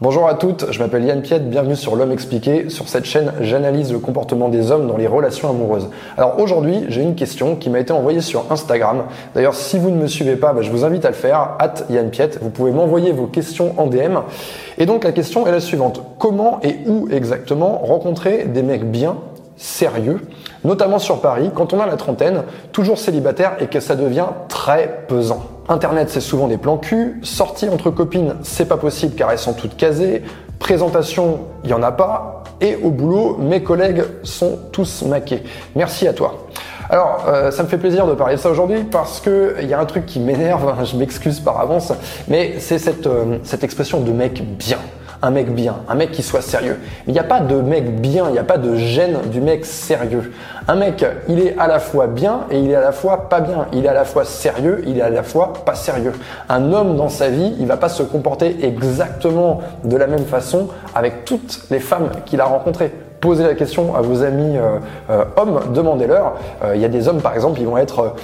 Bonjour à toutes, je m'appelle Yann Piette, bienvenue sur L'Homme Expliqué. Sur cette chaîne, j'analyse le comportement des hommes dans les relations amoureuses. Alors aujourd'hui, j'ai une question qui m'a été envoyée sur Instagram. D'ailleurs, si vous ne me suivez pas, bah, je vous invite à le faire, at Yann Piette. Vous pouvez m'envoyer vos questions en DM. Et donc la question est la suivante. Comment et où exactement rencontrer des mecs bien, sérieux, notamment sur Paris, quand on a la trentaine, toujours célibataire et que ça devient très pesant? Internet, c'est souvent des plans cul. Sortie entre copines, c'est pas possible car elles sont toutes casées. Présentation, il y en a pas. Et au boulot, mes collègues sont tous maqués. Merci à toi. Alors, euh, ça me fait plaisir de parler de ça aujourd'hui parce que il y a un truc qui m'énerve. Je m'excuse par avance, mais c'est cette, euh, cette expression de mec bien un mec bien, un mec qui soit sérieux. Il n'y a pas de mec bien, il n'y a pas de gêne du mec sérieux. Un mec, il est à la fois bien et il est à la fois pas bien. Il est à la fois sérieux, il est à la fois pas sérieux. Un homme dans sa vie, il va pas se comporter exactement de la même façon avec toutes les femmes qu'il a rencontrées posez la question à vos amis euh, euh, hommes, demandez-leur. Euh, il y a des hommes, par exemple, ils vont être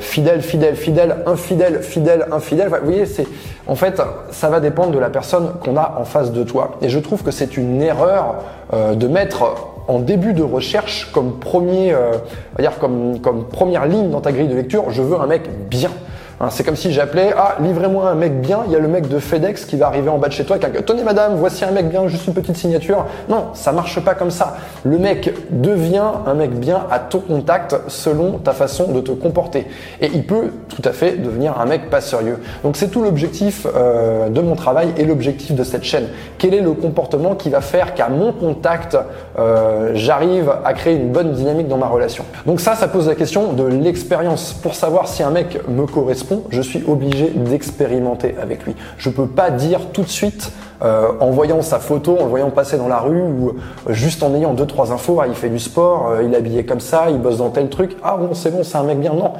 fidèles, fidèles, fidèles, infidèles, fidèles, infidèles. vous voyez, c'est en fait, ça va dépendre de la personne qu'on a en face de toi. Et je trouve que c'est une erreur de mettre en début de recherche comme premier, dire comme, comme première ligne dans ta grille de lecture, je veux un mec bien. Hein, c'est comme si j'appelais, ah, livrez-moi un mec bien, il y a le mec de FedEx qui va arriver en bas de chez toi, tenez madame, voici un mec bien, juste une petite signature. Non, ça marche pas comme ça. Le mec devient un mec bien à ton contact selon ta façon de te comporter. Et il peut tout à fait devenir un mec pas sérieux. Donc c'est tout l'objectif euh, de mon travail et l'objectif de cette chaîne. Quel est le comportement qui va faire qu'à mon contact, euh, j'arrive à créer une bonne dynamique dans ma relation? Donc ça, ça pose la question de l'expérience. Pour savoir si un mec me correspond, je suis obligé d'expérimenter avec lui. Je ne peux pas dire tout de suite, euh, en voyant sa photo, en le voyant passer dans la rue, ou euh, juste en ayant deux trois infos, ah, il fait du sport, euh, il est habillé comme ça, il bosse dans tel truc, ah bon c'est bon, c'est un mec bien. Non,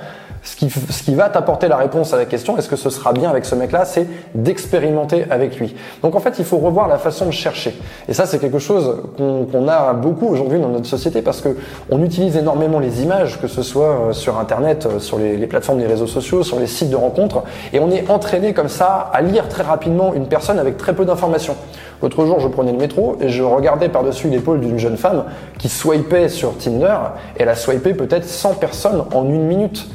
ce qui, ce qui va t'apporter la réponse à la question, est-ce que ce sera bien avec ce mec-là, c'est d'expérimenter avec lui. Donc en fait, il faut revoir la façon de chercher. Et ça, c'est quelque chose qu'on a beaucoup aujourd'hui dans notre société parce que on utilise énormément les images, que ce soit euh, sur Internet, euh, sur les, les plateformes des réseaux sociaux, sur les sites de rencontres, et on est entraîné comme ça à lire très rapidement une personne avec très peu d'informations. L'autre jour, je prenais le métro et je regardais par-dessus l'épaule d'une jeune femme qui swipait sur Tinder. Elle a swipé peut-être 100 personnes en une minute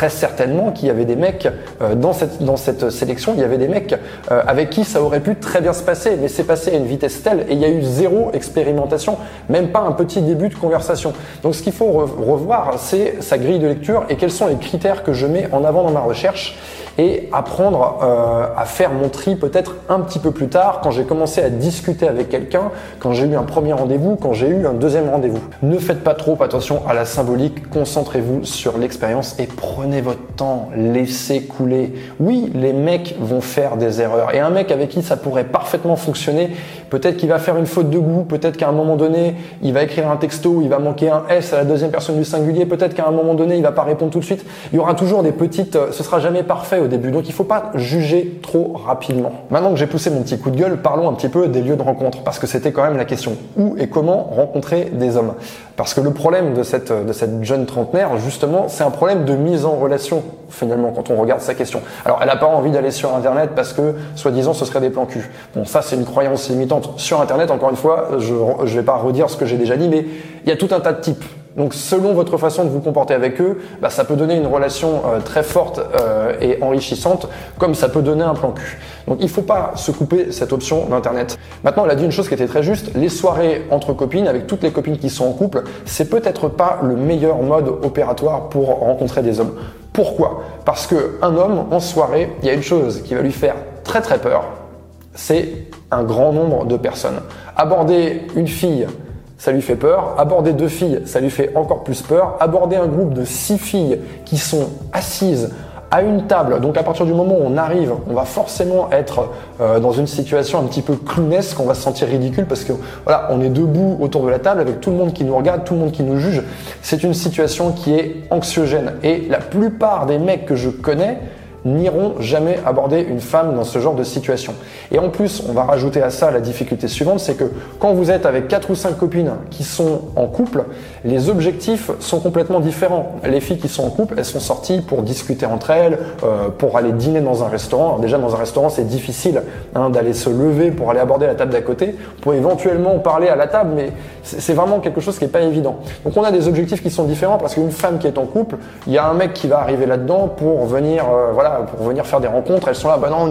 très certainement qu'il y avait des mecs euh, dans, cette, dans cette sélection, il y avait des mecs euh, avec qui ça aurait pu très bien se passer, mais c'est passé à une vitesse telle et il y a eu zéro expérimentation, même pas un petit début de conversation. Donc ce qu'il faut revoir, c'est sa grille de lecture et quels sont les critères que je mets en avant dans ma recherche et apprendre euh, à faire mon tri peut-être un petit peu plus tard quand j'ai commencé à discuter avec quelqu'un, quand j'ai eu un premier rendez-vous, quand j'ai eu un deuxième rendez-vous. Ne faites pas trop attention à la symbolique, concentrez-vous sur l'expérience et prenez votre temps, laissez couler. Oui, les mecs vont faire des erreurs et un mec avec qui ça pourrait parfaitement fonctionner, peut-être qu'il va faire une faute de goût, peut-être qu'à un moment donné, il va écrire un texto, il va manquer un S à la deuxième personne du singulier, peut-être qu'à un moment donné, il va pas répondre tout de suite. Il y aura toujours des petites, euh, ce sera jamais parfait au début. Donc il faut pas juger trop rapidement. Maintenant que j'ai poussé mon petit coup de gueule, parlons un petit peu des lieux de rencontre parce que c'était quand même la question. Où et comment rencontrer des hommes? Parce que le problème de cette, de cette jeune trentenaire, justement, c'est un problème de mise en relation finalement quand on regarde sa question. Alors elle n'a pas envie d'aller sur internet parce que soi-disant ce serait des plans cul. Bon ça c'est une croyance limitante sur internet encore une fois, je ne vais pas redire ce que j'ai déjà dit mais il y a tout un tas de types donc selon votre façon de vous comporter avec eux, bah, ça peut donner une relation euh, très forte euh, et enrichissante, comme ça peut donner un plan cul. Donc il ne faut pas se couper cette option d'Internet. Maintenant, elle a dit une chose qui était très juste, les soirées entre copines, avec toutes les copines qui sont en couple, c'est peut-être pas le meilleur mode opératoire pour rencontrer des hommes. Pourquoi? Parce qu'un homme en soirée, il y a une chose qui va lui faire très très peur, c'est un grand nombre de personnes. Aborder une fille ça lui fait peur. Aborder deux filles, ça lui fait encore plus peur. Aborder un groupe de six filles qui sont assises à une table. Donc à partir du moment où on arrive, on va forcément être euh, dans une situation un petit peu clownesque, on va se sentir ridicule parce que voilà, on est debout autour de la table avec tout le monde qui nous regarde, tout le monde qui nous juge. C'est une situation qui est anxiogène et la plupart des mecs que je connais n'iront jamais aborder une femme dans ce genre de situation. Et en plus, on va rajouter à ça la difficulté suivante, c'est que quand vous êtes avec quatre ou cinq copines qui sont en couple, les objectifs sont complètement différents. Les filles qui sont en couple, elles sont sorties pour discuter entre elles, euh, pour aller dîner dans un restaurant. Déjà dans un restaurant, c'est difficile hein, d'aller se lever pour aller aborder la table d'à côté. Pour éventuellement parler à la table, mais c'est vraiment quelque chose qui n'est pas évident. Donc on a des objectifs qui sont différents parce qu'une femme qui est en couple, il y a un mec qui va arriver là-dedans pour venir, euh, voilà, pour venir faire des rencontres. Elles sont là, bah non,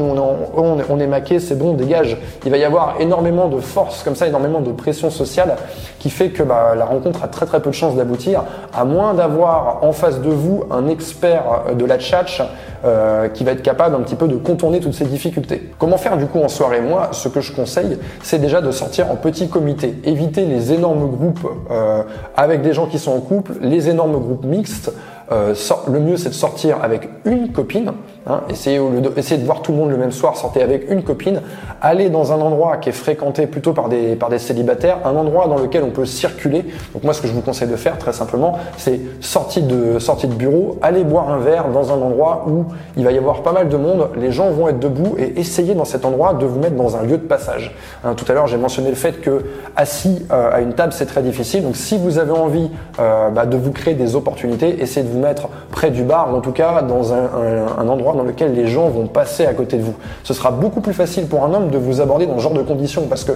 on, est, on maqués, c'est bon, dégage. Il va y avoir énormément de force comme ça, énormément de pression sociale qui fait que bah, la rencontre a très très peu de chances d'aboutir, à moins d'avoir en face de vous un expert euh, de la tchatch euh, qui va être capable un petit peu de contourner toutes ces difficultés. Comment faire du coup en soirée? Moi, ce que je conseille, c'est déjà de sortir en petit comité. Éviter les énormes groupes euh, avec des gens qui sont en couple, les énormes groupes mixtes. Euh, le mieux c'est de sortir avec une copine, hein, essayez, de, de voir tout le monde le même soir, sortez avec une copine, allez dans un endroit qui est fréquenté plutôt par des, par des célibataires, un endroit dans lequel on peut circuler. Donc moi ce que je vous conseille de faire très simplement, c'est sortie de, sortie de bureau, allez boire un verre dans un endroit où il va y avoir pas mal de monde, les gens vont être debout et essayez dans cet endroit de vous mettre dans un lieu de passage. Hein, tout à l'heure j'ai mentionné le fait que assis euh, à une table c'est très difficile, donc si vous avez envie euh, bah, de vous créer des opportunités, essayez de vous mettre près du bar, ou en tout cas dans un, endroit dans lequel les gens vont passer à côté de vous. Ce sera beaucoup plus facile pour un homme de vous aborder dans ce genre de conditions parce que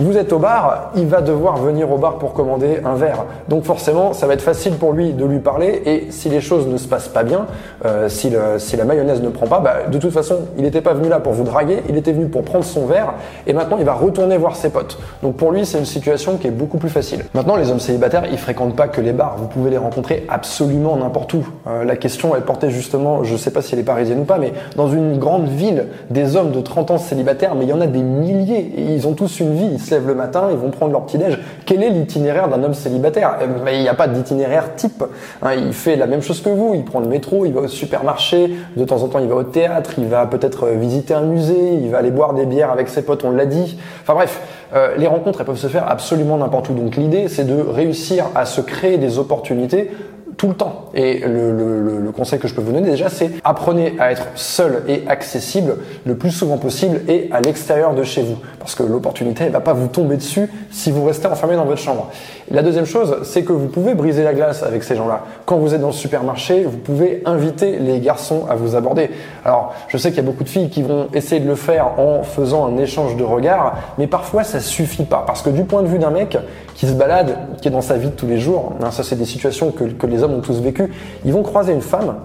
vous êtes au bar, il va devoir venir au bar pour commander un verre. Donc forcément, ça va être facile pour lui de lui parler. Et si les choses ne se passent pas bien, euh, si, la mayonnaise ne prend pas, bah, de toute façon, il n'était pas venu là pour vous draguer, il était venu pour prendre son verre. Et maintenant, il va retourner voir ses potes. Donc pour lui, c'est une situation qui est beaucoup plus facile. Maintenant, les hommes célibataires, ils fréquentent pas que les bars. Vous pouvez les rencontrer absolument n'importe où. Euh, la question, elle portait justement, je sais pas si elle est parisienne ou pas, mais dans une grande ville, des hommes de 30 ans célibataires, mais il y en a des milliers. Et ils ont tous une vie lèvent le matin, ils vont prendre leur petit-déj. Quel est l'itinéraire d'un homme célibataire eh, Il n'y a pas d'itinéraire type. Hein. il fait la même chose que vous. Il prend le métro, il va au supermarché, de temps en temps il va au théâtre, il va peut-être euh, visiter un musée, il va aller boire des bières avec ses potes, on l'a dit. Enfin bref, euh, les rencontres elles peuvent se faire absolument n'importe où. Donc l'idée c'est de réussir à se créer des opportunités tout le temps. Et le, conseil que je peux vous donner déjà, c'est apprenez à être seul et accessible le plus souvent possible et à l'extérieur de chez vous. Parce que l'opportunité, elle va pas vous tomber dessus si vous restez enfermé dans votre chambre. La deuxième chose, c'est que vous pouvez briser la glace avec ces gens-là. Quand vous êtes dans le supermarché, vous pouvez inviter les garçons à vous aborder. Alors, je sais qu'il y a beaucoup de filles qui vont essayer de le faire en faisant un échange de regards, mais parfois ça suffit pas. Parce que du point de vue d'un mec qui se balade, qui est dans sa vie de tous les jours, hein, ça c'est des situations que, les hommes ont tous vécu. Ils vont croiser une femme,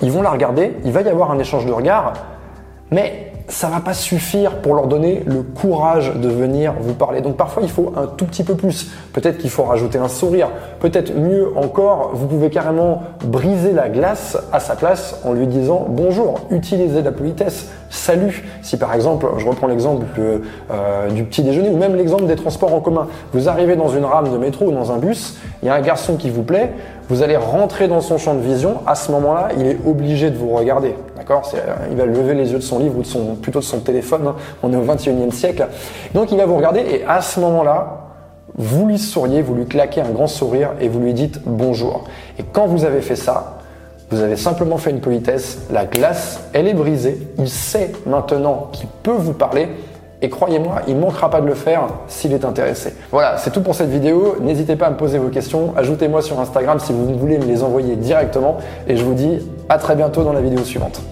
ils vont la regarder, il va y avoir un échange de regards, mais ça va pas suffire pour leur donner le courage de venir vous parler. Donc parfois il faut un tout petit peu plus. Peut-être qu'il faut rajouter un sourire. Peut-être mieux encore, vous pouvez carrément briser la glace à sa place en lui disant bonjour. Utilisez la politesse. Salut. Si par exemple, je reprends l'exemple euh, du petit déjeuner ou même l'exemple des transports en commun. Vous arrivez dans une rame de métro ou dans un bus, il y a un garçon qui vous plaît, vous allez rentrer dans son champ de vision. À ce moment-là, il est obligé de vous regarder. Euh, Il va lever les yeux de son livre ou de son, plutôt de son téléphone. Hein. On est au 21e siècle. Donc il va vous regarder et à ce moment-là, vous lui souriez, vous lui claquez un grand sourire et vous lui dites bonjour. Et quand vous avez fait ça, vous avez simplement fait une politesse, la glace, elle est brisée, il sait maintenant qu'il peut vous parler et croyez-moi, il ne manquera pas de le faire s'il est intéressé. Voilà, c'est tout pour cette vidéo. N'hésitez pas à me poser vos questions. Ajoutez-moi sur Instagram si vous voulez me les envoyer directement. Et je vous dis à très bientôt dans la vidéo suivante.